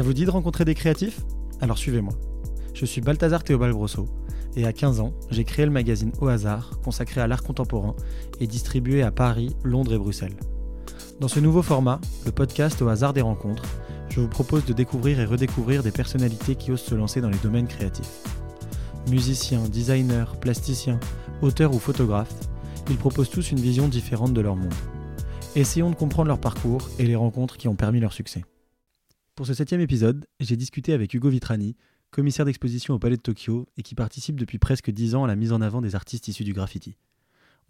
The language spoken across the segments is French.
Ça vous dit de rencontrer des créatifs? Alors suivez-moi. Je suis Balthazar Théobald Brosseau et à 15 ans, j'ai créé le magazine Au hasard, consacré à l'art contemporain et distribué à Paris, Londres et Bruxelles. Dans ce nouveau format, le podcast Au hasard des rencontres, je vous propose de découvrir et redécouvrir des personnalités qui osent se lancer dans les domaines créatifs. Musiciens, designers, plasticiens, auteurs ou photographes, ils proposent tous une vision différente de leur monde. Essayons de comprendre leur parcours et les rencontres qui ont permis leur succès. Pour ce septième épisode, j'ai discuté avec Hugo Vitrani, commissaire d'exposition au Palais de Tokyo et qui participe depuis presque dix ans à la mise en avant des artistes issus du graffiti.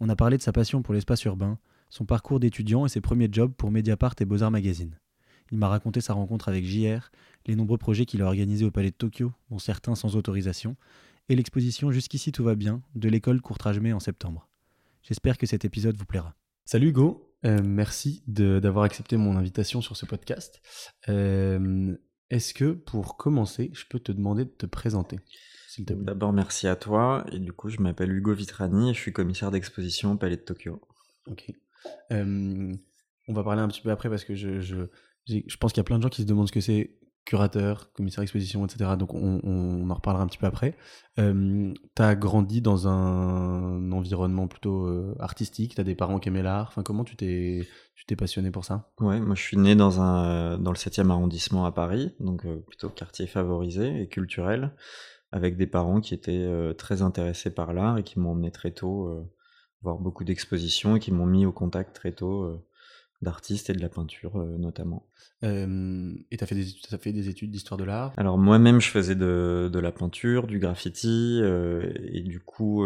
On a parlé de sa passion pour l'espace urbain, son parcours d'étudiant et ses premiers jobs pour Mediapart et Beaux-Arts Magazine. Il m'a raconté sa rencontre avec JR, les nombreux projets qu'il a organisés au Palais de Tokyo, dont certains sans autorisation, et l'exposition Jusqu'ici tout va bien de l'école Courtrage-Mai en septembre. J'espère que cet épisode vous plaira. Salut Hugo, euh, merci d'avoir accepté mon invitation sur ce podcast. Euh, est-ce que pour commencer, je peux te demander de te présenter D'abord, merci à toi. Et du coup, je m'appelle Hugo Vitrani et je suis commissaire d'exposition au Palais de Tokyo. Ok. Euh, on va parler un petit peu après parce que je, je, je pense qu'il y a plein de gens qui se demandent ce que c'est curateur, commissaire d'exposition, etc. Donc on, en reparlera un petit peu après. Euh, tu as grandi dans un environnement plutôt euh, artistique, tu as des parents qui aimaient l'art. Enfin, comment tu t'es, tu t'es passionné pour ça? Ouais, moi je suis né dans, un, dans le 7e arrondissement à Paris, donc euh, plutôt quartier favorisé et culturel, avec des parents qui étaient euh, très intéressés par l'art et qui m'ont emmené très tôt voir beaucoup d'expositions et qui m'ont mis au contact très tôt d'artistes et de la peinture euh, notamment. Euh, et tu as, as, fait des études d'histoire de l'art? Alors moi-même je faisais de, de, la peinture, du graffiti, euh, et du coup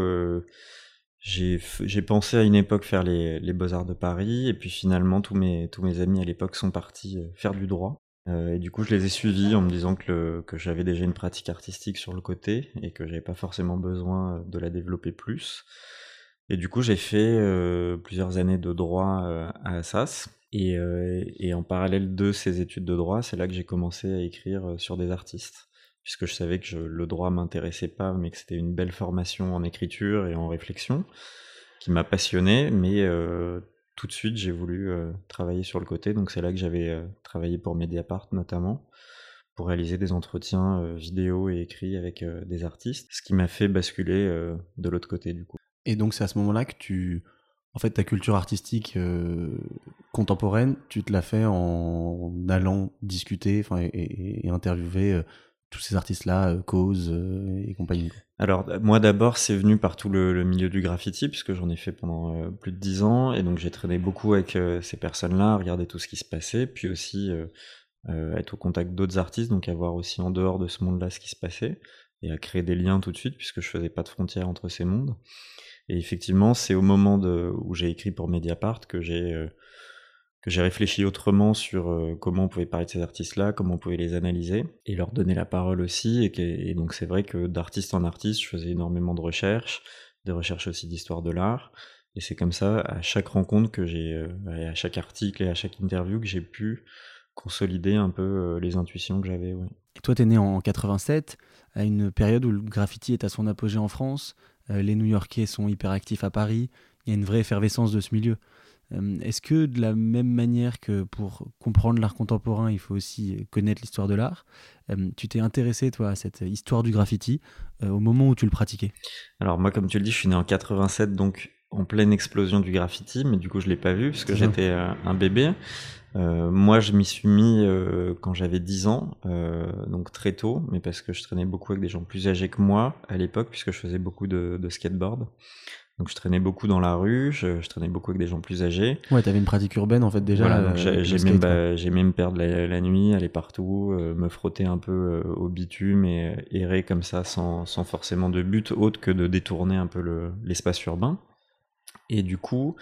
j'ai pensé à une époque faire les, les beaux-arts de Paris, et puis finalement tous mes, tous mes amis à l'époque sont partis faire du droit. et du coup je les ai suivis en me disant que, que j'avais déjà une pratique artistique sur le côté, et que j'avais pas forcément besoin de la développer plus. Et du coup, j'ai fait euh, plusieurs années de droit euh, à Assas. Et, euh, et, en parallèle de ces études de droit, c'est là que j'ai commencé à écrire sur des artistes. Puisque je savais que le droit m'intéressait pas, mais que c'était une belle formation en écriture et en réflexion qui m'a passionné. Mais tout de suite, j'ai voulu travailler sur le côté. Donc c'est là que j'avais travaillé pour Mediapart notamment pour réaliser des entretiens vidéo et écrits avec des artistes, ce qui m'a fait basculer de l'autre côté du coup. Et donc, c'est à ce moment-là que tu. En fait, ta culture artistique euh, contemporaine, tu te l'as fait en allant discuter et, et, interviewer euh, tous ces artistes-là, euh, Cause et compagnie. Alors, moi d'abord, c'est venu par tout le, milieu du graffiti, puisque j'en ai fait pendant plus de dix ans, et donc j'ai traîné beaucoup avec ces personnes-là, regarder tout ce qui se passait, puis aussi être au contact d'autres artistes, donc à voir aussi en dehors de ce monde-là ce qui se passait, et à créer des liens tout de suite, puisque je faisais pas de frontières entre ces mondes. Et effectivement, c'est au moment où j'ai écrit pour Mediapart que j'ai euh, réfléchi autrement sur euh, comment on pouvait parler de ces artistes-là, comment on pouvait les analyser et leur donner la parole aussi. Et, donc c'est vrai que d'artiste en artiste, je faisais énormément de recherches, des recherches aussi d'histoire de l'art. Et c'est comme ça, à chaque rencontre que j'ai, euh, à chaque article et à chaque interview, que j'ai pu consolider un peu les intuitions que j'avais. Et toi, tu es né en 87, à une période où le graffiti est à son apogée en France. Euh, les New-Yorkais sont hyper actifs à Paris, il y a une vraie effervescence de ce milieu. Euh, est-ce que de la même manière que pour comprendre l'art contemporain, il faut aussi connaître l'histoire de l'art, euh, tu t'es intéressé toi à cette histoire du graffiti au moment où tu le pratiquais? Alors moi, comme tu le dis, je suis né en 87, donc en pleine explosion du graffiti, mais du coup je l'ai pas vu parce que j'étais un bébé. Euh, moi, je m'y suis mis euh, quand j'avais 10 ans, euh, donc très tôt, mais parce que je traînais beaucoup avec des gens plus âgés que moi à l'époque, puisque je faisais beaucoup de, de, skateboard. Donc je traînais beaucoup dans la rue, je, je traînais beaucoup avec des gens plus âgés. Ouais, t'avais une pratique urbaine en fait déjà. Voilà, j'ai même, bah, même perdre la, la, nuit, aller partout, me frotter un peu au bitume et errer comme ça sans, sans forcément de but autre que de détourner un peu l'espace urbain. Et du coup,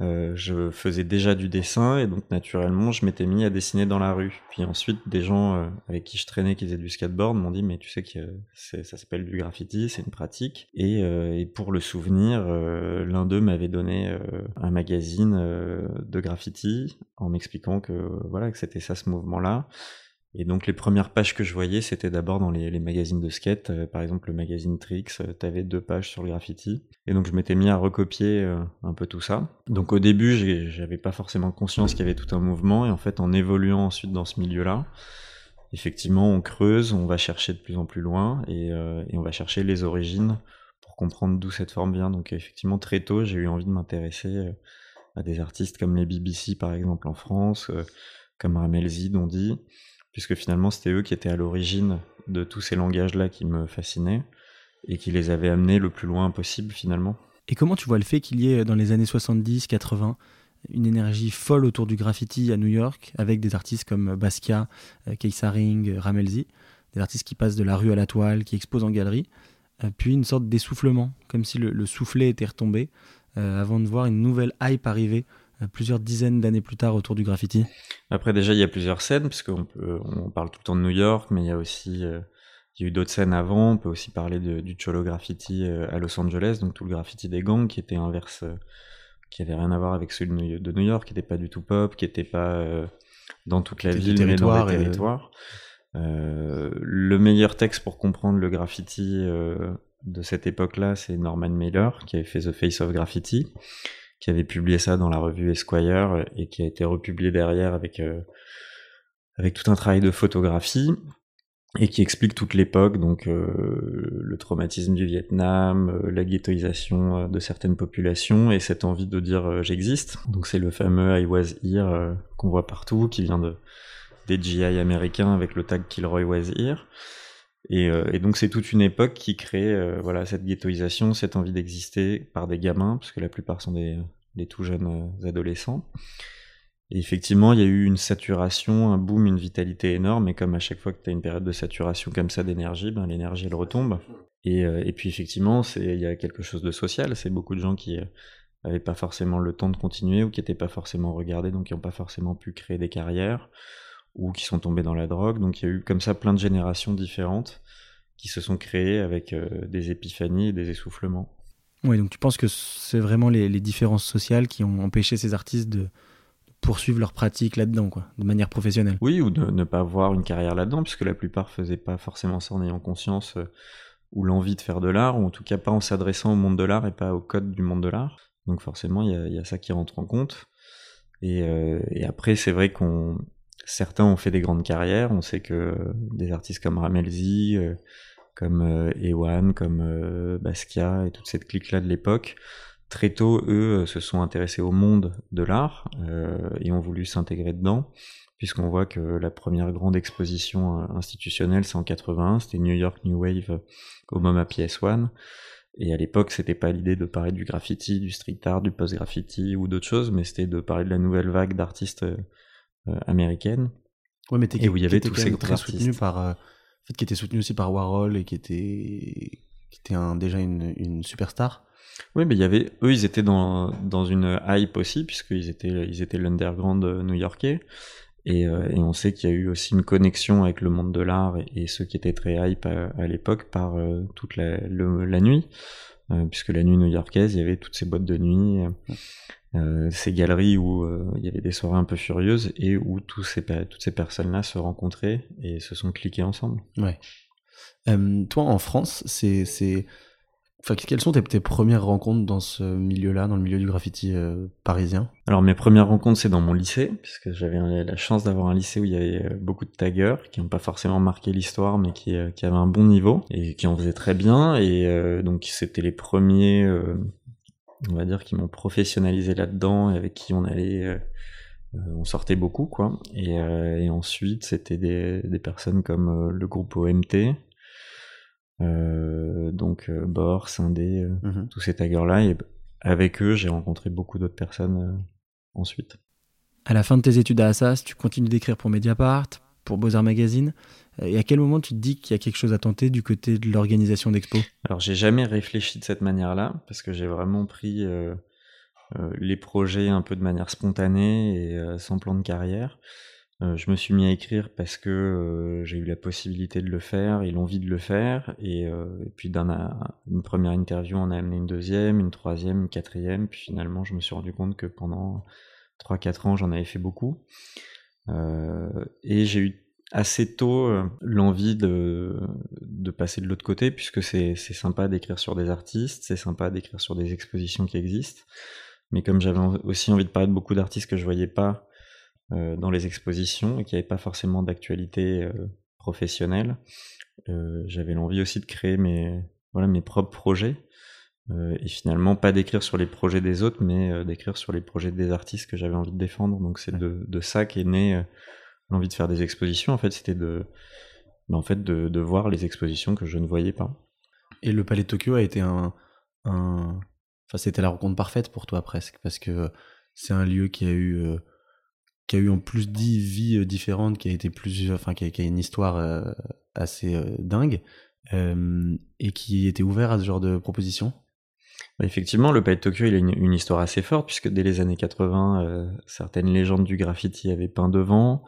euh, je faisais déjà du dessin et donc naturellement je m'étais mis à dessiner dans la rue. Puis ensuite des gens euh, avec qui je traînais qui faisaient du skateboard m'ont dit mais tu sais que ça s'appelle du graffiti, c'est une pratique. Et, euh, et, pour le souvenir, l'un d'eux m'avait donné un magazine de graffiti en m'expliquant que voilà que c'était ça ce mouvement-là et donc les premières pages que je voyais, c'était d'abord dans les, magazines de skate, euh, par exemple le magazine Trix, euh, tu avais deux pages sur le graffiti. Et donc je m'étais mis à recopier euh, un peu tout ça. Donc au début, j'avais pas forcément conscience qu'il y avait tout un mouvement, et en fait en évoluant ensuite dans ce milieu-là, effectivement, on creuse, on va chercher de plus en plus loin et, et on va chercher les origines pour comprendre d'où cette forme vient. Donc effectivement, très tôt, j'ai eu envie de m'intéresser à des artistes comme les BBC par exemple en France, comme Ramelzi, dit, puisque finalement c'était eux qui étaient à l'origine de tous ces langages-là qui me fascinaient et qui les avaient amenés le plus loin possible finalement. Et comment tu vois le fait qu'il y ait dans les années 70-80 une énergie folle autour du graffiti à New York avec des artistes comme Basquiat, euh, Keisaring, Ramelzi, des artistes qui passent de la rue à la toile, qui exposent en galerie, euh, puis une sorte d'essoufflement, comme si le, soufflet était retombé, euh, avant de voir une nouvelle hype arriver plusieurs dizaines d'années plus tard autour du graffiti Après, déjà, il y a plusieurs scènes, puisqu'on on parle tout le temps de New York, mais il y a aussi il y a eu d'autres scènes avant. On peut aussi parler du Cholo Graffiti à Los Angeles, donc tout le graffiti des gangs qui était inverse, qui avait rien à voir avec celui de New York, qui n'était pas du tout pop, qui n'était pas dans toute la ville, mais dans les territoires. le meilleur texte pour comprendre le graffiti de cette époque-là, c'est Norman Mailer, qui avait fait The Face of Graffiti qui avait publié ça dans la revue Esquire et qui a été republié derrière avec, euh, avec tout un travail de photographie et qui explique toute l'époque, donc euh, le traumatisme du Vietnam, euh, la ghettoisation de certaines populations et cette envie de dire j'existe. Donc c'est le fameux I was here qu'on voit partout, qui vient de, des GI américains avec le tag Kilroy was here. Et, et, donc c'est toute une époque qui crée euh, voilà cette ghettoisation, cette envie d'exister par des gamins, parce que la plupart sont des, tout jeunes euh, adolescents. Et effectivement, il y a eu une saturation, un boom, une vitalité énorme. Et comme à chaque fois que tu as une période de saturation comme ça d'énergie, ben, l'énergie elle retombe. Et, euh, et puis effectivement, il y a quelque chose de social. C'est beaucoup de gens qui n'avaient pas forcément le temps de continuer ou qui n'étaient pas forcément regardés, donc qui n'ont pas forcément pu créer des carrières ou qui sont tombés dans la drogue. Donc il y a eu comme ça plein de générations différentes qui se sont créées avec euh, des épiphanies et des essoufflements. Oui, donc tu penses que c'est vraiment les, différences sociales qui ont empêché ces artistes de poursuivre leur pratique là-dedans, quoi, de manière professionnelle? Oui, ou de ne pas avoir une carrière là-dedans, puisque la plupart faisaient pas forcément ça en ayant conscience euh, ou l'envie de faire de l'art, ou en tout cas pas en s'adressant au monde de l'art et pas au code du monde de l'art. Donc forcément, il y, a, ça qui rentre en compte. Et, euh, et après, c'est vrai qu'on certains ont fait des grandes carrières. On sait que des artistes comme Ramelzi, euh, comme euh, Ewan, comme euh, Basquiat et toute cette clique-là de l'époque, très tôt, eux, se sont intéressés au monde de l'art et ont voulu s'intégrer dedans, puisqu'on voit que la première grande exposition institutionnelle, c'est en 81, c'était New York New Wave au MoMA PS1. Et à l'époque, c'était pas l'idée de parler du graffiti, du street art, du post-graffiti ou d'autres choses, mais c'était de parler de la nouvelle vague d'artistes euh, américaine. Ouais, mais et où il y avait tous ces très soutenu par, euh, en fait, qui était soutenu aussi par Warhol et qui était, qui était un, déjà une, une superstar. Oui, mais il y avait, eux, ils étaient dans, dans une hype aussi, puisqu'ils étaient, ils étaient l'underground new-yorkais. Et, euh, et, on sait qu'il y a eu aussi une connexion avec le monde de l'art et, ceux qui étaient très hype à, l'époque par toute la, la nuit, puisque la nuit new-yorkaise, il y avait toutes ces boîtes de nuit. Euh, ces galeries où euh, il y avait des soirées un peu furieuses et où tous ces, toutes ces personnes-là se rencontraient et se sont cliquées ensemble. Ouais. Euh, toi, en France, c'est, c'est... Enfin, quelles sont tes, tes, premières rencontres dans ce milieu-là, dans le milieu du graffiti parisien? Alors, mes premières rencontres, c'est dans mon lycée, puisque j'avais la chance d'avoir un lycée où il y avait beaucoup de taggers qui n'ont pas forcément marqué l'histoire, mais qui, qui avaient un bon niveau et qui en faisaient très bien. Et donc, c'était les premiers on va dire, qui m'ont professionnalisé là-dedans et avec qui on allait, euh, euh, on sortait beaucoup, quoi. Et, euh, et ensuite, c'était des, des, personnes comme le groupe OMT, donc Bor, Sindé, mmh tous ces taggers-là. Et avec eux, j'ai rencontré beaucoup d'autres personnes ensuite. À la fin de tes études à Assas, tu continues d'écrire pour Mediapart, pour Beaux-Arts Magazine. Et à quel moment tu te dis qu'il y a quelque chose à tenter du côté de l'organisation d'expo? Alors j'ai jamais réfléchi de cette manière-là, parce que j'ai vraiment pris euh, euh, les projets un peu de manière spontanée et euh, sans plan de carrière. je me suis mis à écrire parce que j'ai eu la possibilité de le faire et l'envie de le faire. Et, puis d'une première interview, on a amené une deuxième, une troisième, une quatrième. Puis finalement, je me suis rendu compte que pendant 3-4 ans, j'en avais fait beaucoup. Et j'ai eu assez tôt euh, l'envie de, de passer de l'autre côté, puisque c'est sympa d'écrire sur des artistes, c'est sympa d'écrire sur des expositions qui existent. Mais comme j'avais aussi envie de parler de beaucoup d'artistes que je voyais pas euh, dans les expositions et qui n'avaient pas forcément d'actualité euh, professionnel. J'avais l'envie aussi de créer mes, voilà, mes propres projets. Et finalement, pas d'écrire sur les projets des autres, mais d'écrire sur les projets des artistes que j'avais envie de défendre. Donc c'est de, de, ça qu'est né l'envie de faire des expositions. En fait, c'était de, bah, en fait, de, de, voir les expositions que je ne voyais pas. Et le Palais de Tokyo a été un, un... Enfin, c'était la rencontre parfaite pour toi presque, parce que c'est un lieu qui a eu, euh, qui a eu en plus dix vies euh, différentes, qui a été plus, enfin, qui a, une histoire euh, assez dingue, et qui était ouvert à ce genre de propositions. Bah, effectivement, le Palais de Tokyo, il a une, histoire assez forte, puisque dès les années 80, certaines légendes du graffiti avaient peint devant.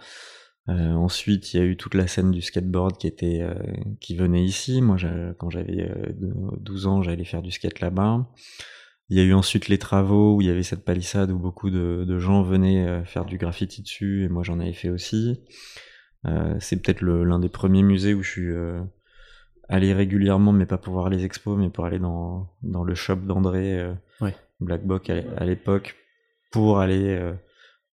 Euh, ensuite, il y a eu toute la scène du skateboard qui était euh, qui venait ici. Moi, quand j'avais 12 euh, ans, j'allais faire du skate là-bas. Il y a eu ensuite les travaux où il y avait cette palissade où beaucoup de, de gens venaient faire du graffiti dessus et moi j'en avais fait aussi. c'est peut-être l'un des premiers musées où je suis allé régulièrement, mais pas pour voir les expos, mais pour aller dans, dans le shop d'André, ouais. Black Box à l'époque, pour aller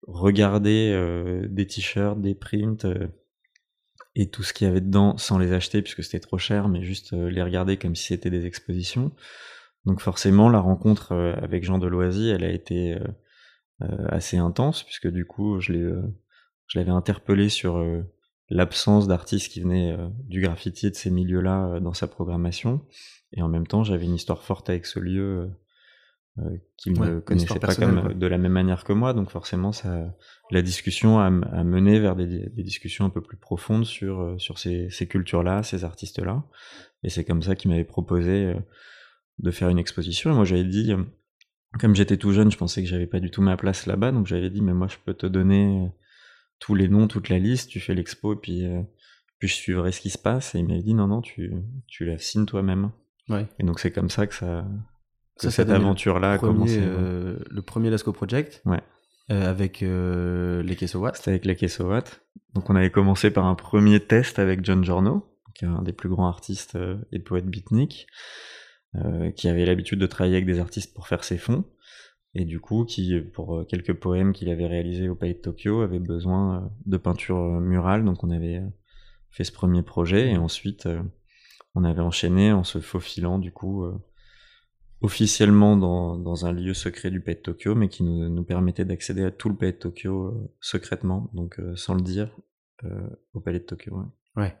regarder euh, des t-shirts, des prints euh, et tout ce qu'il y avait dedans sans les acheter puisque c'était trop cher, mais juste euh, les regarder comme si c'était des expositions. Donc forcément, la rencontre avec Jean Deloisy, elle a été assez intense puisque du coup, je l'ai, je l'avais interpellé sur l'absence d'artistes qui venaient du graffiti et de ces milieux-là dans sa programmation. Et en même temps, j'avais une histoire forte avec ce lieu euh, qui ne connaissait pas comme, de la même manière que moi, donc forcément ça, la discussion a, a mené vers des, des, discussions un peu plus profondes sur euh, sur ces, ces cultures-là, ces artistes-là, et c'est comme ça qu'il m'avait proposé euh, de faire une exposition. Et moi j'avais dit, comme j'étais tout jeune, je pensais que j'avais pas du tout ma place là-bas, donc j'avais dit mais moi je peux te donner tous les noms, toute la liste, tu fais l'expo et puis puis je suivrai ce qui se passe. Et il m'avait dit non non tu tu la signes toi-même. Ouais. Et donc c'est comme ça que ça cette aventure-là a commencé. Euh, le premier Lasco Project. Ouais. Euh, avec euh, les Kesowat. C'était avec les Kesowat. Donc on avait commencé par un premier test avec John Giorno, qui est un des plus grands artistes et poètes beatnik, qui avait l'habitude de travailler avec des artistes pour faire ses fonds. Et du coup, qui, pour quelques poèmes qu'il avait réalisés au Palais de Tokyo, avait besoin de peinture murale. Donc on avait fait ce premier projet et ensuite on avait enchaîné en se faufilant du coup officiellement dans, dans, un lieu secret du Palais de Tokyo, mais qui nous, nous permettait d'accéder à tout le Palais de Tokyo euh, secrètement, donc euh, sans le dire, euh, au Palais de Tokyo. Ouais.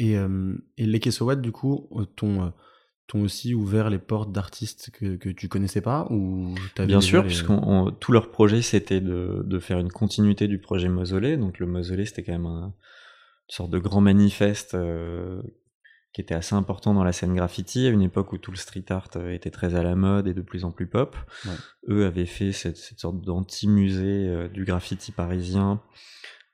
Et, et les Kesowat, du coup, t'ont t'ont aussi ouvert les portes d'artistes que, que tu connaissais pas ou Bien sûr, puisque tout leur projet c'était de, de, faire une continuité du projet Mausolée. Donc le Mausolée c'était quand même un, une sorte de grand manifeste qui était assez important dans la scène graffiti, à une époque où tout le street art euh, était très à la mode et de plus en plus pop. Eux avaient fait cette, cette sorte d'anti-musée euh, du graffiti parisien.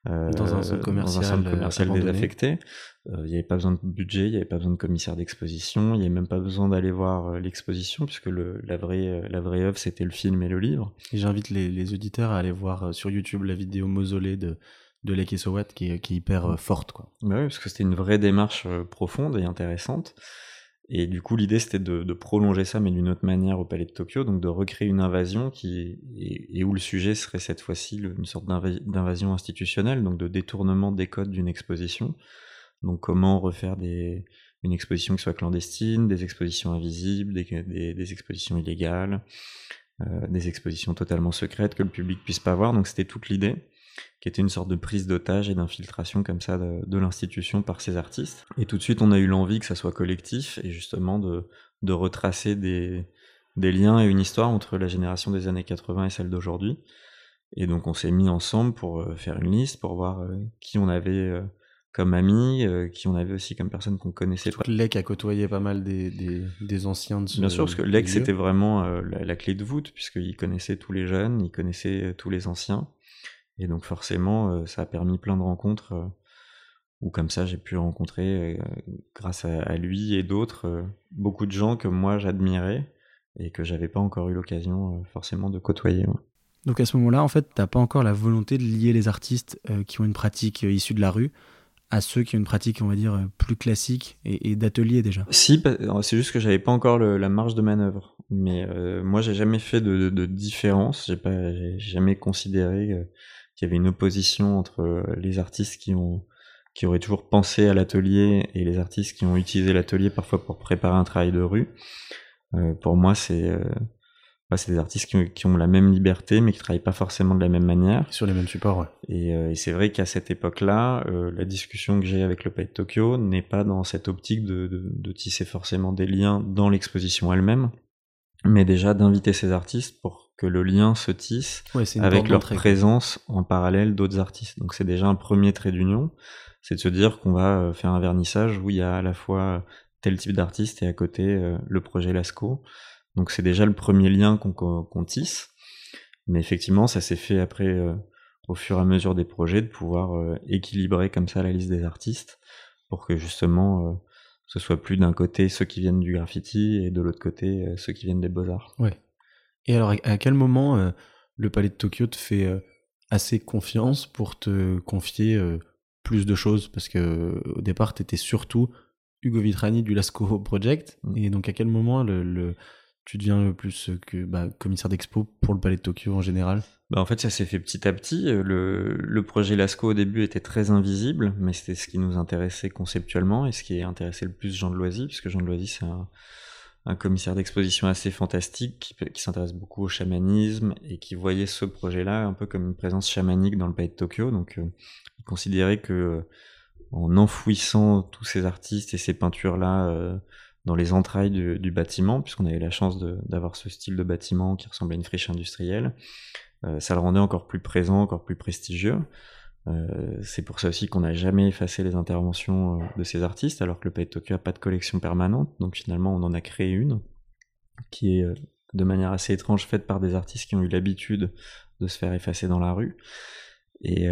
Euh, dans un centre commercial, dans un centre commercial désaffecté. Il n'y avait pas besoin de budget, il n'y avait pas besoin de commissaire d'exposition, il n'y avait même pas besoin d'aller voir l'exposition, puisque le, la, vraie, la vraie œuvre, c'était le film et le livre. Et j'invite les, les, auditeurs à aller voir sur YouTube la vidéo mausolée de, de qui est, qui est hyper euh, forte. Quoi. Bah oui, parce que c'était une vraie démarche euh, profonde et intéressante. Et du coup, l'idée, c'était de, de, prolonger ça, mais d'une autre manière au Palais de Tokyo, donc de recréer une invasion qui et, et où le sujet serait cette fois-ci une sorte d'invasion institutionnelle, donc de détournement des codes d'une exposition. Donc comment refaire des, une exposition qui soit clandestine, des expositions invisibles, des, des, des expositions illégales, euh, des expositions totalement secrètes que le public puisse pas voir. Donc c'était toute l'idée qui était une sorte de prise d'otage et d'infiltration comme ça de, l'institution par ces artistes. Et tout de suite, on a eu l'envie que ça soit collectif et justement de, de retracer des, des liens et une histoire entre la génération des années 80 et celle d'aujourd'hui. Et donc on s'est mis ensemble pour euh, faire une liste, pour voir euh, qui on avait euh, comme amis, qui on avait aussi comme personnes qu'on connaissait. Lec a côtoyé pas mal des, des, des anciens de ce Bien sûr, parce que Lec c'était vraiment la, la, clé de voûte, puisqu'il connaissait tous les jeunes, il connaissait tous les anciens. Et donc forcément, euh, ça a permis plein de rencontres euh, où comme ça j'ai pu rencontrer, euh, grâce à, lui et d'autres, beaucoup de gens que moi j'admirais et que j'avais pas encore eu l'occasion forcément de côtoyer. Donc à ce moment-là, en fait, t'as pas encore la volonté de lier les artistes qui ont une pratique issue de la rue à ceux qui ont une pratique, on va dire, plus classique et, d'atelier déjà? Si, c'est juste que j'avais pas encore la marge de manœuvre. Mais moi, j'ai jamais fait de, de différence. J'ai pas, j'ai jamais considéré qu'il y avait une opposition entre euh, les artistes qui ont qui auraient toujours pensé à l'atelier et les artistes qui ont utilisé l'atelier parfois pour préparer un travail de rue. pour moi, c'est c'est des artistes qui, ont la même liberté, mais qui travaillent pas forcément de la même manière. Sur les mêmes supports, ouais. Et, euh, c'est vrai qu'à cette époque-là, euh, la discussion que j'ai avec le Palais de Tokyo n'est pas dans cette optique de, tisser forcément des liens dans l'exposition elle-même, mais déjà d'inviter ces artistes pour que le lien se tisse avec leur présence en parallèle d'autres artistes. Donc c'est déjà un premier trait d'union, c'est de se dire qu'on va euh, faire un vernissage où il y a à la fois tel type d'artiste et à côté le projet Lasco. Donc c'est déjà le premier lien qu'on tisse. Mais effectivement, ça s'est fait après, euh, au fur et à mesure des projets, de pouvoir euh, équilibrer comme ça la liste des artistes pour que justement euh, ce soit plus d'un côté ceux qui viennent du graffiti et de l'autre côté ceux qui viennent des beaux-arts. Ouais. Et alors, à quel moment le Palais de Tokyo te fait assez confiance pour te confier plus de choses? Parce que au départ, tu étais surtout Hugo Vitrani du Lasco Project. Mm. Et donc, à quel moment le tu deviens plus que bah, commissaire d'expo pour le Palais de Tokyo en général? Bah En fait, ça s'est fait petit à petit. Le, le, projet Lasco au début était très invisible, mais c'était ce qui nous intéressait conceptuellement et ce qui intéressait le plus Jean de Loisy, puisque Jean de Loisy, c'est un, un, commissaire d'exposition assez fantastique qui, s'intéresse beaucoup au chamanisme et qui voyait ce projet-là un peu comme une présence chamanique dans le Palais de Tokyo. Donc, euh, il considérait que en enfouissant tous ces artistes et ces peintures-là, euh, dans les entrailles du, bâtiment, puisqu'on avait la chance d'avoir ce style de bâtiment qui ressemblait à une friche industrielle. Euh, ça le rendait encore plus présent, encore plus prestigieux. Euh, c'est pour ça aussi qu'on n'a jamais effacé les interventions euh, de ces artistes, alors que le Palais de Tokyo n'a pas de collection permanente. Donc finalement, on en a créé une, qui est de manière assez étrange faite par des artistes qui ont eu l'habitude de se faire effacer dans la rue. Et,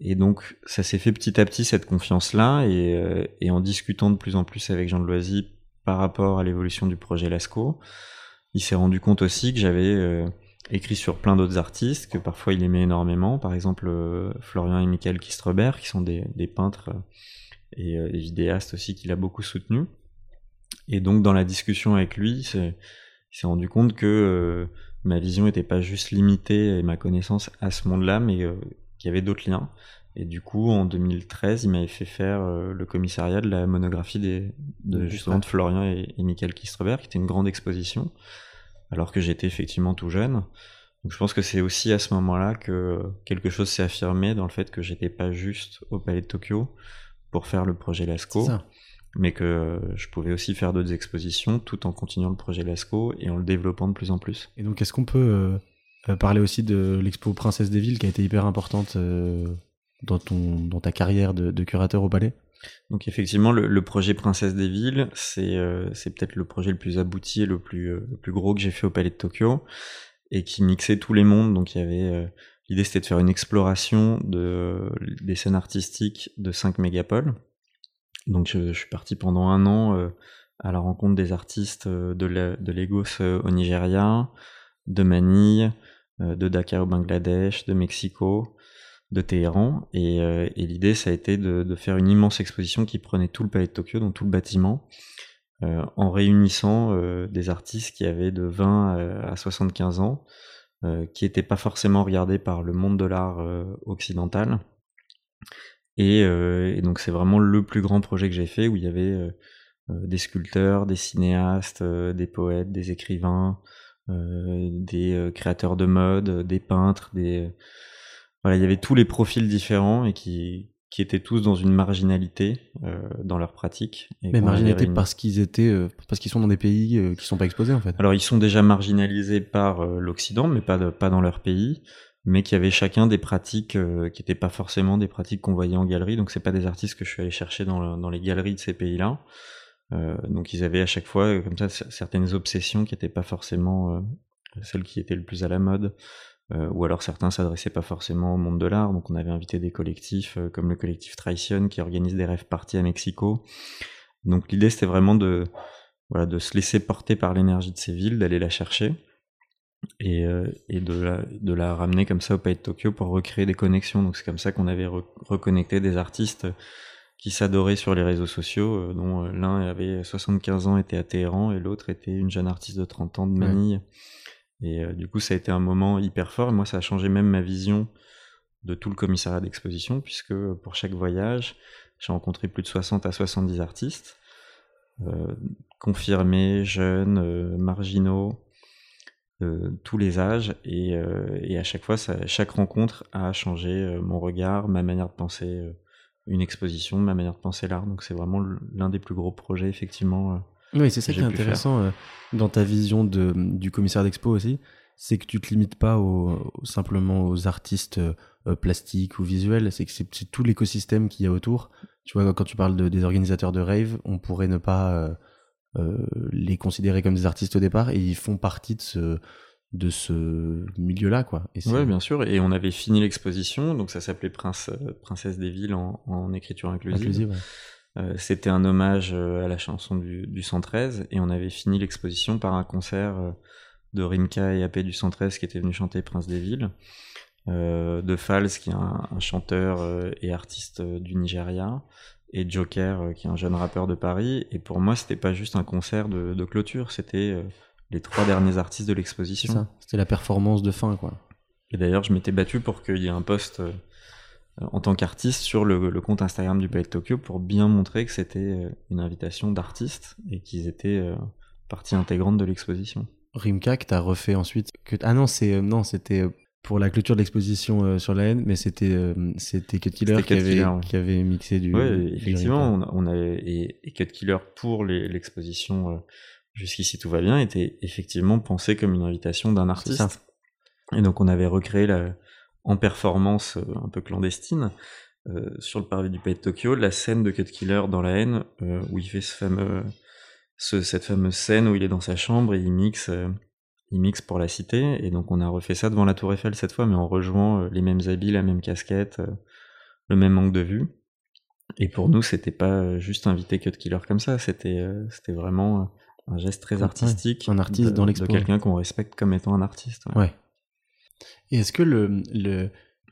et, donc ça s'est fait petit à petit cette confiance-là, et, et, en discutant de plus en plus avec Jean de Loisy par rapport à l'évolution du projet Lasco. Il s'est rendu compte aussi que j'avais euh, écrit sur plein d'autres artistes que parfois il aimait énormément, par exemple euh, Florian et Michael Kistrebert, qui sont des, peintres euh, et, vidéastes aussi qu'il a beaucoup soutenus. Et donc dans la discussion avec lui, il s'est rendu compte que ma vision n'était pas juste limitée et ma connaissance à ce monde-là, mais qu'il y avait d'autres liens. Et du coup, en 2013, il m'avait fait faire euh, le commissariat de la monographie des, de, justement de Florian et, Michael Kistrebert, qui était une grande exposition, alors que j'étais effectivement tout jeune. Donc je pense que c'est aussi à ce moment-là que quelque chose s'est affirmé dans le fait que j'étais pas juste au Palais de Tokyo pour faire le projet Lasco, mais que je pouvais aussi faire d'autres expositions tout en continuant le projet Lasco et en le développant de plus en plus. Et donc est-ce qu'on peut euh, euh, parler aussi de l'expo Princesse des Villes qui a été hyper importante dans, ton, dans ta carrière de, curateur au palais? Donc effectivement, le, projet Princesse des Villes, c'est euh, peut-être le projet le plus abouti et le plus, euh, le plus gros que j'ai fait au Palais de Tokyo, et qui mixait tous les mondes. Donc il y avait euh, l'idée, c'était de faire une exploration de, des scènes artistiques de 5 mégapoles. Donc je, suis parti pendant un an à la rencontre des artistes de, de Lagos au Nigeria, de Manille, de Dakar au Bangladesh, de Mexico, de Téhéran. Euh, et, l'idée, ça a été de, faire une immense exposition qui prenait tout le palais de Tokyo, donc tout le bâtiment, euh, en réunissant euh, des artistes qui avaient de 20 à 75 ans, qui n'étaient pas forcément regardés par le monde de l'art occidental. Et, donc c'est vraiment le plus grand projet que j'ai fait, où il y avait des sculpteurs, des cinéastes, des poètes, des écrivains, des créateurs de mode, des peintres, des voilà, il y avait tous les profils différents et qui, qui étaient tous dans une marginalité euh, dans leur pratique. Mais marginalité parce qu'ils étaient, euh, parce qu'ils sont dans des pays euh, qui sont pas exposés en fait. Alors ils sont déjà marginalisés par euh, l'Occident, mais pas pas dans leur pays, mais qui avaient chacun des pratiques qui n'étaient pas forcément des pratiques qu'on voyait en galerie. Donc c'est pas des artistes que je suis allé chercher dans, dans les galeries de ces pays-là. donc ils avaient à chaque fois comme ça certaines obsessions qui n'étaient pas forcément celles qui étaient le plus à la mode. Euh, ou alors certains s'adressaient pas forcément au monde de l'art, donc on avait invité des collectifs euh, comme le collectif Traición qui organise des rêves parties à Mexico. Donc l'idée c'était vraiment de, voilà, de se laisser porter par l'énergie de ces villes, d'aller la chercher et, euh, et de, la, de la ramener comme ça au Pays de Tokyo pour recréer des connexions. Donc c'est comme ça qu'on avait reconnecté des artistes qui s'adoraient sur les réseaux sociaux, dont l'un avait 75 ans, était à Téhéran, et l'autre était une jeune artiste de 30 ans de Manille. Et euh, du coup, ça a été un moment hyper fort. Moi, ça a changé même ma vision de tout le commissariat d'exposition, puisque pour chaque voyage, j'ai rencontré plus de 60 à 70 artistes, confirmés, jeunes, marginaux, tous les âges, et, et, à chaque fois, ça, chaque rencontre a changé mon regard, ma manière de penser une exposition, ma manière de penser l'art. Donc c'est vraiment l'un des plus gros projets, effectivement. Oui, c'est ça qui est intéressant dans ta vision de, du commissaire d'expo aussi, c'est que tu te limites pas au, simplement aux artistes euh, plastiques ou visuels, c'est que c'est tout l'écosystème qu'il y a autour. Tu vois, quand tu parles de, des organisateurs de rave, on pourrait ne pas euh, euh, les considérer comme des artistes au départ et ils font partie de ce de ce milieu-là, quoi. Oui, bien sûr. Et on avait fini l'exposition, donc ça s'appelait Prince, Princesse des villes en, écriture inclusive. C'était un hommage à la chanson du, du 113, et on avait fini l'exposition par un concert de Rimka et AP du 113 qui étaient venus chanter Prince des Villes, euh, de Fals qui est un, chanteur euh, et artiste euh, du Nigeria, et Joker qui est un jeune rappeur de Paris. Et pour moi, c'était pas juste un concert de, clôture, c'était les trois derniers artistes de l'exposition. C'était la performance de fin, quoi. Et d'ailleurs, je m'étais battu pour qu'il y ait un poste en tant qu'artiste sur le, le, compte Instagram du Palais de Tokyo pour bien montrer que c'était une invitation d'artistes et qu'ils étaient partie intégrante de l'exposition. Rimka que t'as refait ensuite. Que... Ah non, c'est euh, non, c'était euh, pour la clôture de l'exposition euh, sur la haine, mais c'était c'était Cut Killer qui avait, qui avait mixé du. Oui, effectivement, on, on, avait et, et, Cut Killer pour l'exposition jusqu'ici tout va bien était effectivement pensé comme une invitation d'un artiste. Et donc on avait recréé la, en performance un peu clandestine sur le parvis du Pays de Tokyo la scène de Cut Killer dans la haine où il fait ce fameux cette fameuse scène où il est dans sa chambre et il mixe, euh, il mixe pour la cité. Et donc on a refait ça devant la Tour Eiffel cette fois, mais en rejoignant euh, les mêmes habits, la même casquette, euh, le même angle de vue. Et pour nous, c'était pas juste inviter Cut Killer comme ça, c'était c'était vraiment un geste très artistique. un artiste dans l'expo. quelqu'un qu'on respecte comme étant un artiste. Ouais. Et est-ce que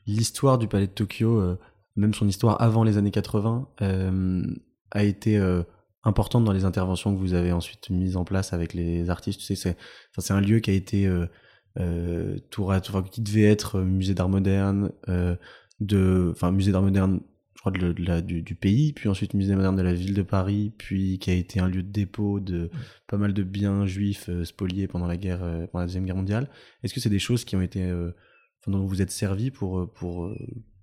l'histoire du palais de Tokyo, même son histoire avant les années 80, a été importante dans les interventions que vous avez ensuite mises en place avec les artistes? Tu sais, c'est, un lieu qui a été euh, euh, tour à tour, qui devait être euh, musée d'art moderne, euh, de, enfin musée d'art moderne, je crois de, la, du, du, pays, puis ensuite musée moderne de la ville de Paris, puis qui a été un lieu de dépôt de pas mal de biens juifs euh, spoliés pendant la guerre, pendant la deuxième guerre mondiale. Est-ce que c'est des choses qui ont été, enfin, dont vous êtes servis pour pour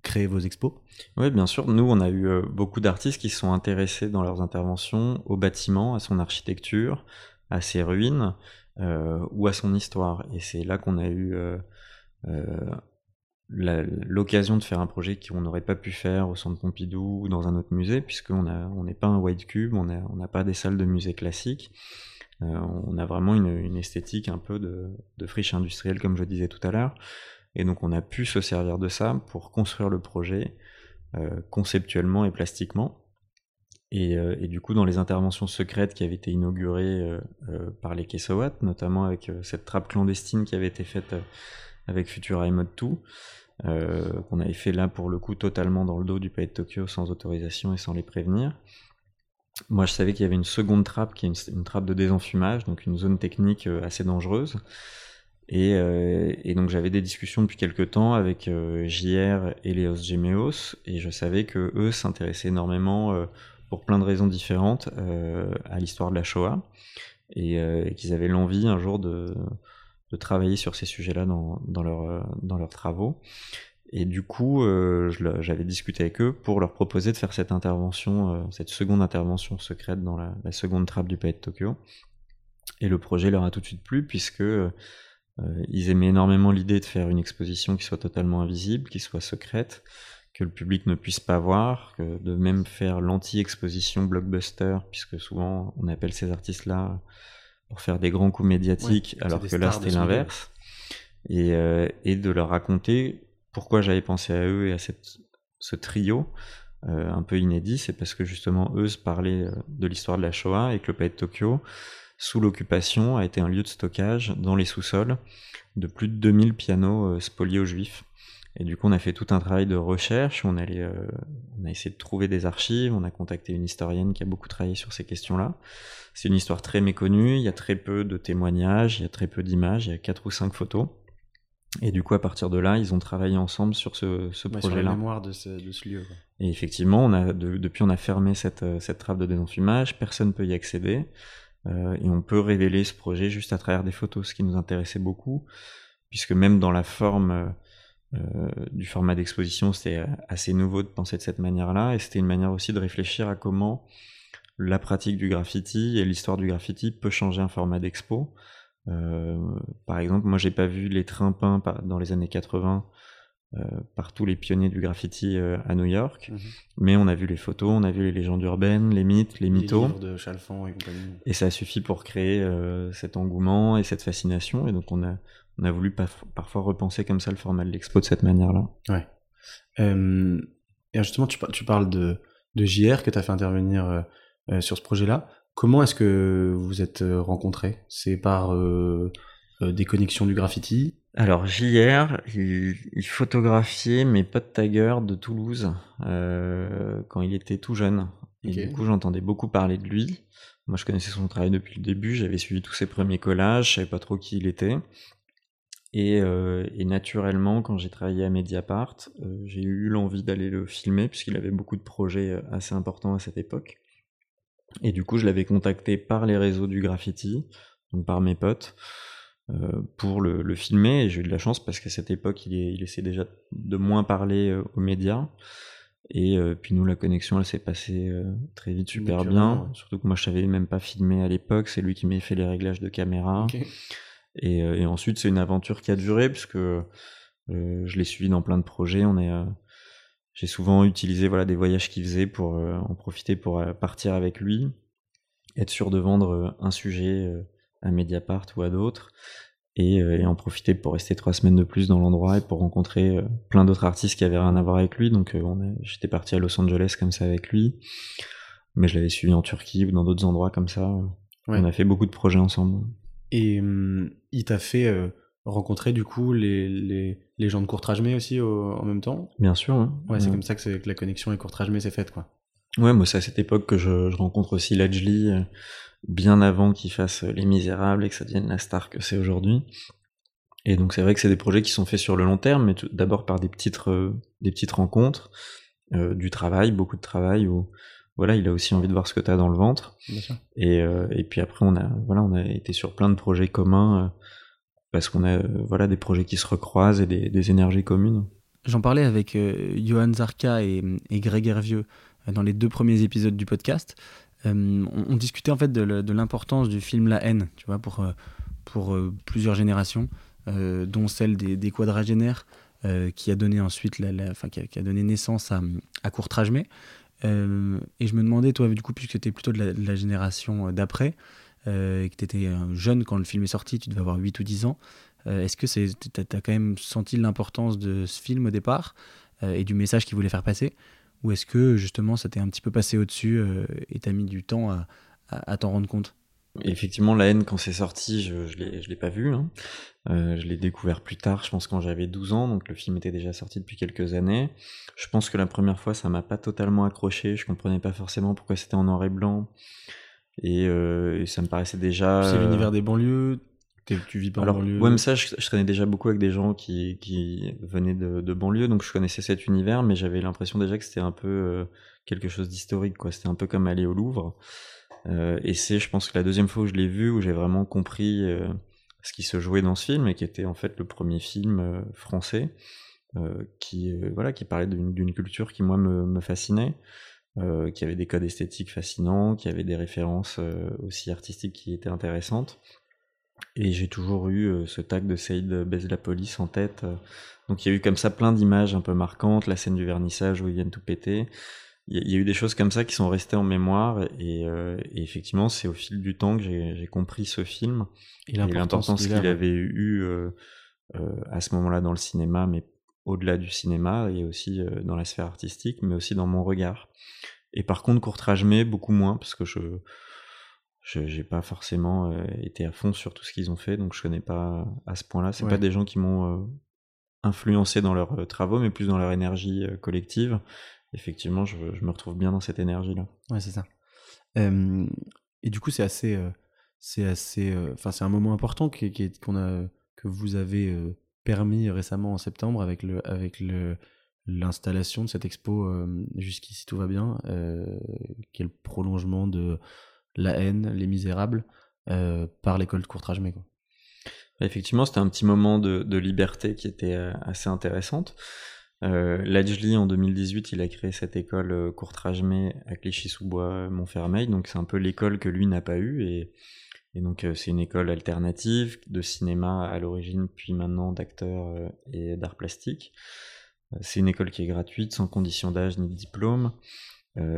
créer vos expos? Oui, bien sûr. Nous, on a eu euh, beaucoup d'artistes qui sont intéressés dans leurs interventions au bâtiment, à son architecture, à ses ruines euh, ou à son histoire. Et c'est là qu'on a eu euh, l'occasion de faire un projet qu'on n'aurait pas pu faire au Centre Pompidou ou dans un autre musée, puisqu'on on n'est pas un white cube, on n'a pas des salles de musée classiques. on a vraiment une, une, esthétique un peu de, de friche industrielle, comme je disais tout à l'heure. Et donc on a pu se servir de ça pour construire le projet euh, conceptuellement et plastiquement. Euh, et, du coup, dans les interventions secrètes qui avaient été inaugurées euh, par les Kessawat, notamment avec cette trappe clandestine qui avait été faite avec Futura Mode 2, qu'on avait fait là pour le coup totalement dans le dos du palais de Tokyo sans autorisation et sans les prévenir. Moi, je savais qu'il y avait une seconde trappe qui est une trappe de désenfumage, donc une zone technique assez dangereuse. Et, euh, et, donc j'avais des discussions depuis quelques temps avec euh, JR et Léos Gemeos, et je savais que eux s'intéressaient énormément, euh, pour plein de raisons différentes, euh, à l'histoire de la Shoah, et qu'ils avaient l'envie un jour de, de, travailler sur ces sujets-là dans, dans leurs travaux. Et du coup, j'avais discuté avec eux pour leur proposer de faire cette intervention, cette seconde intervention secrète dans la, seconde trappe du Palais de Tokyo. Et le projet leur a tout de suite plu, puisque euh, ils aimaient énormément l'idée de faire une exposition qui soit totalement invisible, qui soit secrète, que le public ne puisse pas voir, de même faire l'anti-exposition blockbuster, puisque souvent on appelle ces artistes-là pour faire des grands coups médiatiques, alors que là c'était l'inverse, et, euh, et, de leur raconter pourquoi j'avais pensé à eux et à cette, ce trio. Euh, un peu inédit, c'est parce que justement eux se parlaient de l'histoire de la Shoah et que le palais de Tokyo sous l'occupation, a été un lieu de stockage dans les sous-sols de plus de 2000 pianos euh, spoliés aux juifs. Et du coup, on a fait tout un travail de recherche, on, allait, euh, on a essayé de trouver des archives, on a contacté une historienne qui a beaucoup travaillé sur ces questions-là. C'est une histoire très méconnue, il y a très peu de témoignages, il y a très peu d'images, il y a quatre ou cinq photos. Et du coup, à partir de là, ils ont travaillé ensemble sur ce, ce Ouais, sur la projet-là. mémoire de ce, de ce lieu. quoi. Et effectivement, on a, de- depuis, on a fermé cette, euh, cette trappe de désenfumage, personne ne peut y accéder, euh, et on peut révéler ce projet juste à travers des photos, ce qui nous intéressait beaucoup, puisque même dans la forme euh, du format d'exposition, c'était assez nouveau de penser de cette manière-là, et c'était une manière aussi de réfléchir à comment la pratique du graffiti et l'histoire du graffiti peut changer un format d'expo. Euh, par exemple, moi j'ai pas vu les trains peints dans les années 80 euh, par tous les pionniers du graffiti euh, à New York, Mhm. mais on a vu les photos, on a vu les légendes urbaines, les mythes, les Les mythos, livres de Chalfant et compagnie. et ça suffit pour créer cet engouement et cette fascination. Et donc on a, on a voulu parfois repenser comme ça le format de l'expo de cette manière-là. Euh, et justement, tu, par- tu parles de, de JR que tu as fait intervenir euh, sur ce projet-là. Comment est-ce que vous vous êtes euh, rencontrés? C'est par euh, des connexions du graffiti? Alors JR, il, il photographiait mes potes taggers de Toulouse quand il était tout jeune. Et du coup, j'entendais beaucoup parler de lui. Moi, je connaissais son travail depuis le début. J'avais suivi tous ses premiers collages. Je savais pas trop qui il était. Et, euh, et naturellement, quand j'ai travaillé à Mediapart, euh, j'ai eu l'envie d'aller le filmer puisqu'il avait beaucoup de projets assez importants à cette époque. Et du coup, je l'avais contacté par les réseaux du graffiti, donc par mes potes, euh, pour le, le filmer. Et j'ai eu de la chance parce qu'à cette époque, il, est- il essayait déjà de moins parler euh, aux médias. Et euh, puis nous, la connexion, elle s'est passée euh, très vite, super bien. ouais. Surtout que moi, je savais même pas filmer à l'époque. C'est lui qui m'a fait les réglages de caméra. Et, euh, et ensuite, c'est une aventure qui a duré, puisque euh, je l'ai suivi dans plein de projets. On est, euh, j'ai souvent utilisé voilà, des voyages qu'il faisait pour euh, en profiter pour euh, partir avec lui, être sûr de vendre euh, un sujet à Mediapart ou à d'autres, et, et en profiter pour rester trois semaines de plus dans l'endroit et pour rencontrer plein d'autres artistes qui avaient rien à voir avec lui. Donc, j'étais parti à Los Angeles comme ça avec lui, mais je l'avais suivi en Turquie ou dans d'autres endroits comme ça. Ouais. On a fait beaucoup de projets ensemble. Et hum, il t'a fait euh, rencontrer du coup les, les, les gens de Courtrage-May aussi au- en même temps Bien sûr. hein. Ouais, c'est Euh, comme ça que, que la connexion avec Courtrage-May s'est faite, quoi. Ouais, moi c'est à cette époque que je, je rencontre aussi Lajli, euh, bien avant qu'il fasse euh, Les Misérables et que ça devienne la star que c'est aujourd'hui. Et donc c'est vrai que c'est des projets qui sont faits sur le long terme, mais tout- d'abord par des petites, euh, des petites rencontres, euh, du travail, beaucoup de travail, où voilà, il a aussi envie de voir ce que tu as dans le ventre. Bien sûr. Et, et puis après, on a, voilà, on a été sur plein de projets communs, parce qu'on a euh, voilà, des projets qui se recroisent et des, énergies communes. J'en parlais avec euh, Johan Zarka et, et Greg Hervieux euh, dans les deux premiers épisodes du podcast. On, discutait en fait de, l'importance du film La haine, tu vois, pour, plusieurs générations, dont celle des, des quadragénaires, qui a donné ensuite, la, qui, a, donné naissance à, à Courtrage-May. Euh, et je me demandais, toi, du coup, puisque tu étais plutôt de la, génération d'après, et que tu étais jeune quand le film est sorti, tu devais avoir 8 ou 10 ans, euh, est-ce que t'as, t'as quand même senti l'importance de ce film au départ euh, et du message qu'il voulait faire passer? Ou est-ce que justement ça t'est un petit peu passé au-dessus euh, et t'as mis du temps à, t'en rendre compte? Effectivement, la haine, quand c'est sorti, je, je l'ai, pas vu. hein. Euh, je l'ai découvert plus tard, je pense quand j'avais 12 ans, donc le film était déjà sorti depuis quelques années. Je pense que la première fois, ça m'a pas totalement accroché. Je comprenais pas forcément pourquoi c'était en noir et blanc. Et, euh, et ça me paraissait déjà. C'est euh, l'univers des banlieues, tu vis pas alors, en banlieue. ouais, mais ça, je, je traînais déjà beaucoup avec des gens qui, qui venaient de, de banlieue, donc je connaissais cet univers, mais j'avais l'impression déjà que c'était un peu euh, quelque chose d'historique, quoi. C'était un peu comme aller au Louvre. Euh, et c'est, je pense que la deuxième fois où je l'ai vu, où j'ai vraiment compris euh, ce qui se jouait dans ce film, et qui était en fait le premier film français, qui, voilà, qui parlait d'une d'une culture qui, moi, me, me fascinait. Euh, qui avait des codes esthétiques fascinants, qui avait des références euh, aussi artistiques qui étaient intéressantes. Et j'ai toujours eu euh, ce tag de Saïd baise la police en tête. Donc il y a eu comme ça plein d'images un peu marquantes, la scène du vernissage où ils viennent tout péter. Il y, a- il y a eu des choses comme ça qui sont restées en mémoire et, et effectivement c'est au fil du temps que j'ai compris ce film et et l'importance qu'il avait eu à ce moment-là dans le cinéma, mais au-delà du cinéma et aussi euh, dans la sphère artistique, mais aussi dans mon regard. Et par contre, Courtrage-May, beaucoup moins, parce que je j'ai pas forcément euh, été à fond sur tout ce qu'ils ont fait, donc je connais pas à ce point-là. C'est Ouais. pas des gens qui m'ont euh, influencé dans leurs travaux, mais plus dans leur énergie collective. Effectivement, je, je me retrouve bien dans cette énergie-là. Ouais, c'est ça. Euh, et du coup, c'est assez, euh, c'est assez, euh, enfin, c'est un moment important qu'on a, que vous avez permis récemment en septembre avec le avec le l'installation de cette expo jusqu'ici tout va bien qui est le prolongement de la haine les misérables par l'école de courtrage quoi. Effectivement, c'était un petit moment de, liberté qui était assez intéressante. Euh, en 2018, il a créé cette école euh, Courtrajmé à Clichy-sous-Bois, Montfermeil. Donc c'est un peu l'école que lui n'a pas eue. Et, donc euh, c'est une école alternative de cinéma à l'origine, puis maintenant d'acteurs euh, et d'art plastique. C'est une école qui est gratuite, sans condition d'âge ni de diplôme,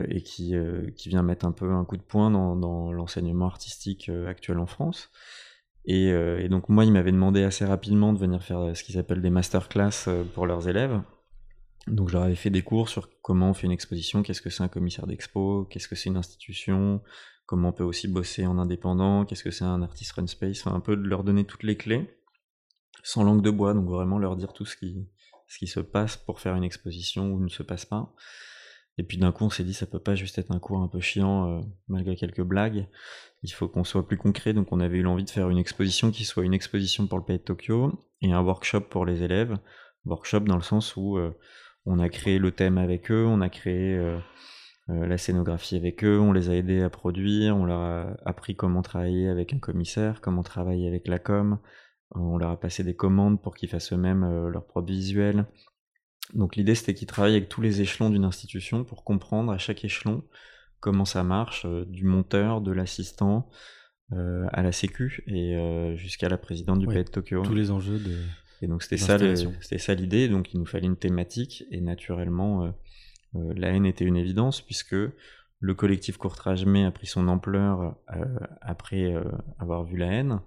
et qui, qui vient mettre un peu un coup de poing dans, dans l'enseignement artistique actuel en France. Et, et, donc moi, il m'avait demandé assez rapidement de venir faire ce qu'ils appellent des masterclass pour leurs élèves. Donc j'aurais fait des cours sur comment on fait une exposition, qu'est-ce que c'est un commissaire d'expo, qu'est-ce que c'est une institution, comment on peut aussi bosser en indépendant, qu'est-ce que c'est un artist run space, un peu de leur donner toutes les clés, sans langue de bois, donc vraiment leur dire tout ce qui, se passe pour faire une exposition ou ne se passe pas. Et puis d'un coup on s'est dit ça peut pas juste être un cours un peu chiant euh, malgré quelques blagues, il faut qu'on soit plus concret, donc on avait eu l'envie de faire une exposition qui soit une exposition pour le pays de Tokyo et un workshop pour les élèves, workshop dans le sens où... Euh, on a créé le thème avec eux, on a créé euh, la scénographie avec eux, on les a aidés à produire, on leur a appris comment travailler avec un commissaire, comment travailler avec la com, on leur a passé des commandes pour qu'ils fassent eux-mêmes euh, leur propre visuel. Donc l'idée c'était qu'ils travaillent avec tous les échelons d'une institution pour comprendre à chaque échelon comment ça marche, du monteur, de l'assistant, à la sécu et jusqu'à la présidente du pays de Tokyo. Tous les enjeux de et donc c'était ça, c'était ça l'idée. Donc il nous fallait une thématique et naturellement euh, euh, la haine était une évidence puisque le collectif Courtrage-Mais a pris son ampleur euh, après avoir vu la haine.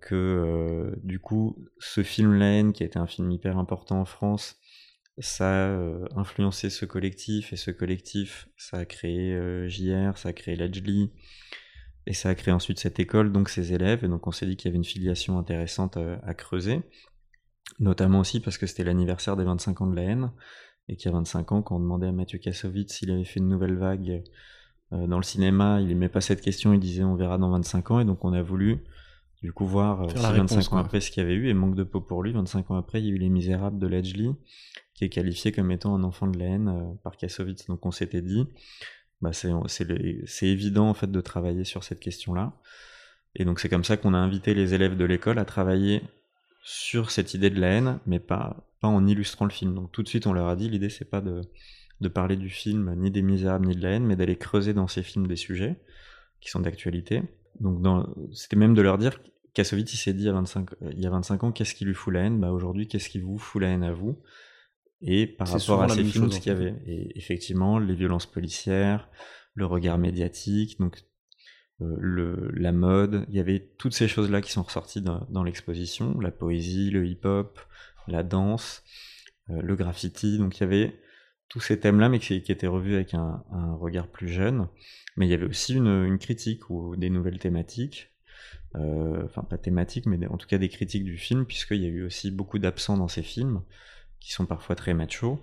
que du coup ce film La haine qui a été un film hyper important en France ça a influencé ce collectif et ce collectif ça a créé JR, ça a créé Lajli et ça a créé ensuite cette école, donc ses élèves, et donc on s'est dit qu'il y avait une filiation intéressante euh, à, creuser, notamment aussi parce que c'était l'anniversaire des 25 ans de la haine, et qu'il y a 25 ans, quand on demandait à Mathieu Kassovitz s'il avait fait une nouvelle vague euh, dans le cinéma, il n'aimait pas cette question, il disait on verra dans 25 ans, et donc on a voulu du coup voir euh, si 25 ans après ce qu'il y avait eu, et manque de peau pour lui, 25 ans après il y a eu Les Misérables de Ledgely, qui est qualifié comme étant un enfant de la haine par Kassovitz, donc on s'était dit bah c'est évident en fait de travailler sur cette question-là. Et donc c'est comme ça qu'on a invité les élèves de l'école à travailler sur cette idée de la haine, mais pas, pas en illustrant le film. Donc tout de suite on leur a dit l'idée c'est pas de, de parler du film ni des misérables ni de la haine, mais d'aller creuser dans ces films des sujets qui sont d'actualité. Donc c'était même de leur dire Kassovitz il s'est dit il y a 25, il y a 25 ans qu'est-ce qui lui fout la haine? Bah aujourd'hui qu'est-ce qui vous fout la haine à vous? Et par rapport à ces films, ce qu'il y avait. Et effectivement, les violences policières, le regard médiatique, donc euh, le, la mode, il y avait toutes ces choses-là qui sont ressorties dans, l'exposition, la poésie, le hip-hop, la danse, euh, le graffiti, donc il y avait tous ces thèmes-là, mais qui, étaient revus avec un, regard plus jeune. Mais il y avait aussi une, une critique ou des nouvelles thématiques, euh, enfin pas thématiques, mais en tout cas des critiques du film, puisqu'il y a eu aussi beaucoup d'absents dans ces films qui sont parfois très machos.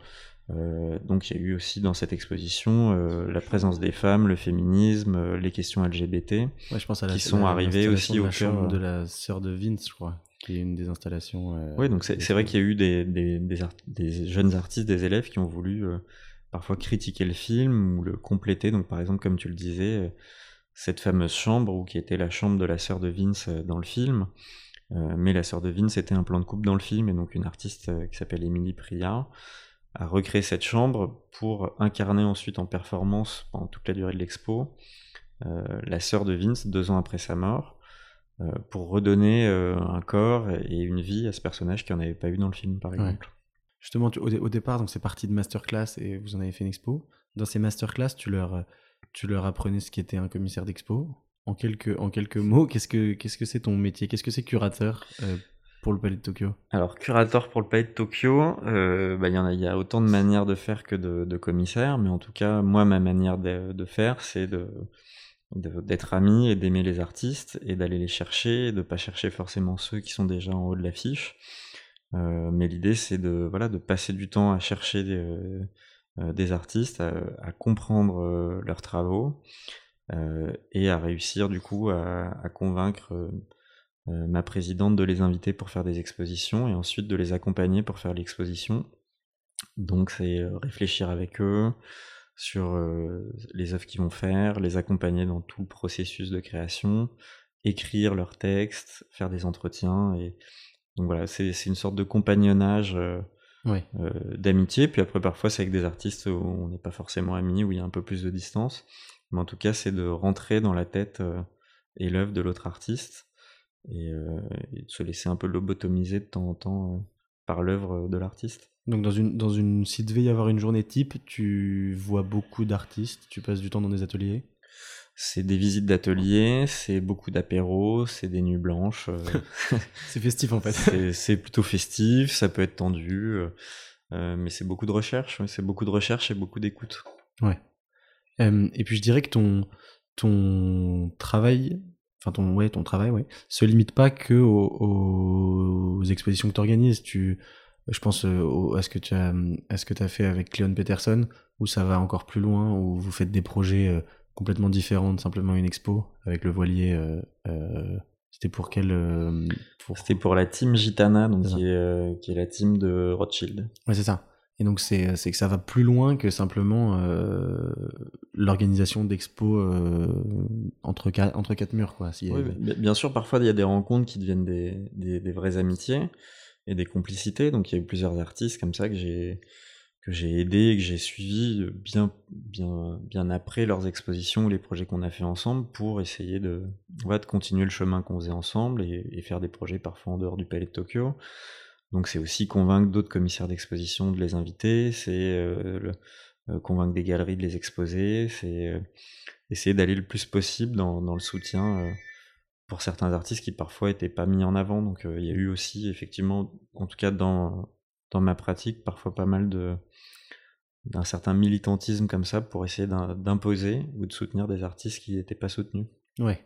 Euh, donc il y a eu aussi dans cette exposition euh, la présence des femmes, le féminisme, euh, les questions LGBT, ouais, je pense à la, qui sont arrivées aussi au cœur de la sœur de Vince, je crois, qui est une des installations. Oui, donc c'est vrai qu'il y a eu des, des, des, des, jeunes artistes, des élèves qui ont voulu parfois critiquer le film ou le compléter. Donc par exemple, comme tu le disais, cette fameuse chambre ou qui était la chambre de la sœur de Vince dans le film. Mais la sœur de Vince était un plan de coupe dans le film, et donc une artiste qui s'appelle Émilie Priard a recréé cette chambre pour incarner ensuite en performance pendant toute la durée de l'expo euh, la sœur de Vince deux ans après sa mort, pour redonner un corps et une vie à ce personnage qui en avait pas eu dans le film par exemple. Justement, au, départ, donc c'est parti de masterclass et vous en avez fait une expo. Dans ces masterclass, tu leur, tu leur apprenais ce qui était un commissaire d'expo. En quelques, en quelques mots, qu'est-ce que qu'est-ce que c'est ton métier? Qu'est-ce que c'est curateur euh, pour le Palais de Tokyo Alors, curateur pour le Palais de Tokyo, euh, bah, il y, a, autant de manières de faire que de, de commissaire, mais en tout cas, moi, ma manière de, faire, c'est d'être ami et d'aimer les artistes et d'aller les chercher, et de pas chercher forcément ceux qui sont déjà en haut de l'affiche. Euh, mais l'idée, c'est de voilà de passer du temps à chercher des, euh, artistes, à, comprendre euh, leurs travaux, et à réussir du coup à convaincre euh, ma présidente de les inviter pour faire des expositions et ensuite de les accompagner pour faire l'exposition. Donc c'est réfléchir avec eux sur les œuvres qu'ils vont faire, les accompagner dans tout le processus de création, écrire leurs textes, faire des entretiens et donc voilà, c'est une sorte de compagnonnage d'amitié. Puis après, parfois, c'est avec des artistes où on n'est pas forcément amis, où il y a un peu plus de distance. Mais en tout cas, c'est de rentrer dans la tête et l'œuvre de l'autre artiste et, de se laisser un peu lobotomiser de temps en temps par l'œuvre de l'artiste. Donc dans une, dans une, s'il devait y avoir une journée type, tu vois beaucoup d'artistes, tu passes du temps dans des ateliers? C'est des visites d'ateliers, c'est beaucoup d'apéros, c'est des nuits blanches. c'est festif en fait. C'est plutôt festif, ça peut être tendu, mais c'est beaucoup de recherche, c'est beaucoup de recherche et beaucoup d'écoute. Ouais. et puis je dirais que ton, ton travail, enfin ton, ouais, ton travail, ouais, se limite pas que aux, expositions que tu organises. Tu, je pense à ce que tu as, à ce que tu as fait avec Cléon Peterson, où ça va encore plus loin, où vous faites des projets complètement différente, simplement une expo avec le voilier. Euh, euh, c'était pour quel euh, C'était pour la team Gitana, donc qui est, qui est, la team de Rothschild. Ouais, c'est ça. Et donc c'est que ça va plus loin que simplement l'organisation d'expos entre, entre quatre murs. Quoi, oui, bien sûr, parfois il y a des rencontres qui deviennent des, des, des vraies amitiés et des complicités. Donc il y a eu plusieurs artistes comme ça que j'ai que j'ai aidé que j'ai suivi bien, bien, bien après leurs expositions ou les projets qu'on a fait ensemble pour essayer de, de continuer le chemin qu'on faisait ensemble et, faire des projets parfois en dehors du Palais de Tokyo. Donc c'est aussi convaincre d'autres commissaires d'exposition de les inviter, c'est euh, euh, convaincre des galeries de les exposer, c'est euh, essayer d'aller le plus possible dans, dans le soutien pour certains artistes qui parfois étaient pas mis en avant. Donc il y a eu aussi effectivement, en tout cas dans, dans ma pratique, parfois pas mal de, d'un certain militantisme comme ça pour essayer d'imposer ou de soutenir des artistes qui n'étaient pas soutenus. Ouais.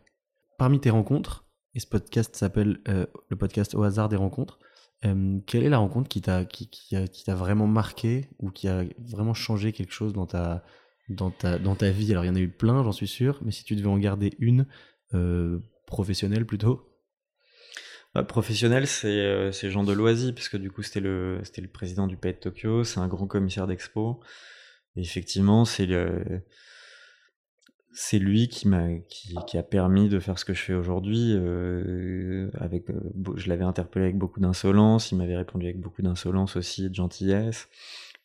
Parmi tes rencontres, et ce podcast s'appelle le podcast au hasard des rencontres, quelle est la rencontre qui t'a qui, qui, t'a vraiment marqué ou qui a vraiment changé quelque chose dans ta, dans ta, dans ta vie? Alors il y en a eu plein, j'en suis sûr, mais si tu devais en garder une, euh, professionnelle plutôt? Bah, professionnel, c'est euh, Jean Deloisy, puisque du coup c'était le, le président du Pays de Tokyo, c'est un grand commissaire d'expo. effectivement, c'est c'est lui qui m'a qui, a permis de faire ce que je fais aujourd'hui. Euh, avec, euh, je l'avais interpellé avec beaucoup d'insolence, il m'avait répondu avec beaucoup d'insolence aussi et de gentillesse.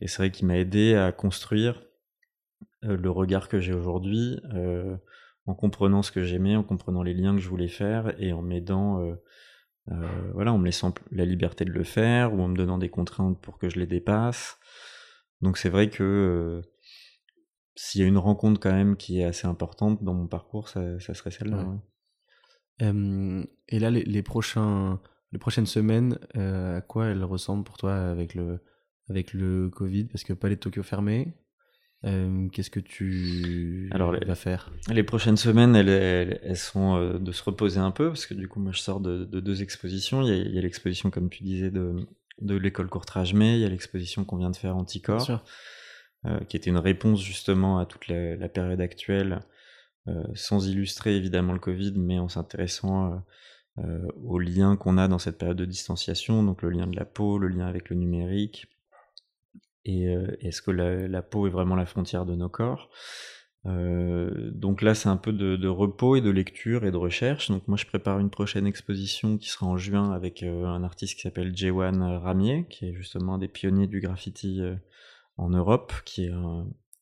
Et c'est vrai qu'il m'a aidé à construire le regard que j'ai aujourd'hui, en comprenant ce que j'aimais, en comprenant les liens que je voulais faire et en m'aidant euh, voilà, en me laissant la liberté de le faire ou en me donnant des contraintes pour que je les dépasse. Donc c'est vrai que euh, s'il y a une rencontre quand même qui est assez importante dans mon parcours, ça, serait celle-là. et là, les, prochains, les prochaines semaines, euh, à quoi elles ressemblent pour toi avec le, avec le Covid? Parce que Palais de Tokyo fermé, euh, qu'est-ce que tu Alors, vas faire? Les prochaines semaines, elles, elles, sont euh, de se reposer un peu, parce que du coup, moi, je sors de, deux expositions. Il y a, l'exposition, comme tu disais, de, de l'école Courtrage May, il y a l'exposition qu'on vient de faire Anticorps, euh, qui était une réponse justement à toute la, période actuelle, sans illustrer évidemment le Covid, mais en s'intéressant aux liens qu'on a dans cette période de distanciation, donc le lien de la peau, le lien avec le numérique, et euh, est-ce que la, peau est vraiment la frontière de nos corps euh, donc là, c'est un peu de, repos et de lecture et de recherche. Donc moi, je prépare une prochaine exposition qui sera en juin avec euh, un artiste qui s'appelle Jewan Ramier, qui est justement un des pionniers du graffiti en Europe, qui, est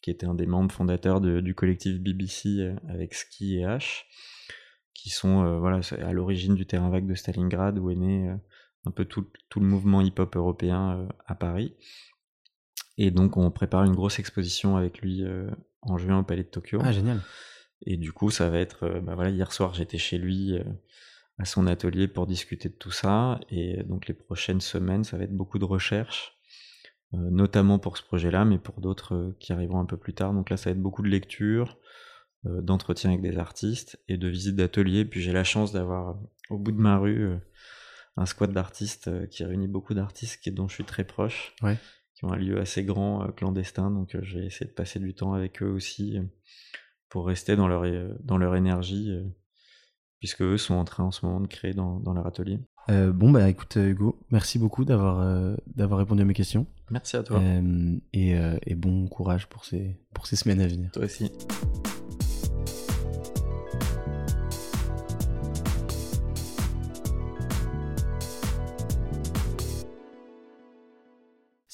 qui était un des membres fondateurs du collectif BBC avec Ski et H, qui sont voilà à l'origine du terrain vague de Stalingrad où est né un peu tout, tout le mouvement hip-hop européen à Paris. Et donc, on prépare une grosse exposition avec lui euh, en juin au Palais de Tokyo. Ah, génial. Et du coup, ça va être. Euh, bah voilà, hier soir, j'étais chez lui euh, à son atelier pour discuter de tout ça. Et donc, les prochaines semaines, ça va être beaucoup de recherches, notamment pour ce projet-là, mais pour d'autres qui arriveront un peu plus tard. Donc là, ça va être beaucoup de lectures, d'entretiens avec des artistes et de visites d'ateliers. Puis j'ai la chance d'avoir au bout de ma rue un squad d'artistes qui réunit beaucoup d'artistes dont je suis très proche. Ouais qui ont un lieu assez grand, euh, clandestin. Donc euh, j'ai essayé de passer du temps avec eux aussi euh, pour rester dans leur, dans leur énergie puisque eux sont en train en ce moment de créer dans, leur atelier. Bon, bah écoute, Hugo, merci beaucoup d'avoir d'avoir répondu à mes questions. Merci à toi. Et, et, bon courage pour ces, pour ces semaines à venir. Toi aussi.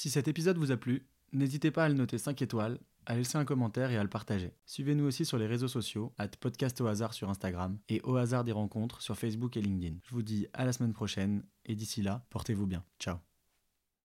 Si cet épisode vous a plu, n'hésitez pas à le noter 5 étoiles, à laisser un commentaire et à le partager. Suivez-nous aussi sur les réseaux sociaux, at podcast au hasard sur Instagram et au hasard des rencontres sur Facebook et LinkedIn. Je vous dis à la semaine prochaine et d'ici là, portez-vous bien. Ciao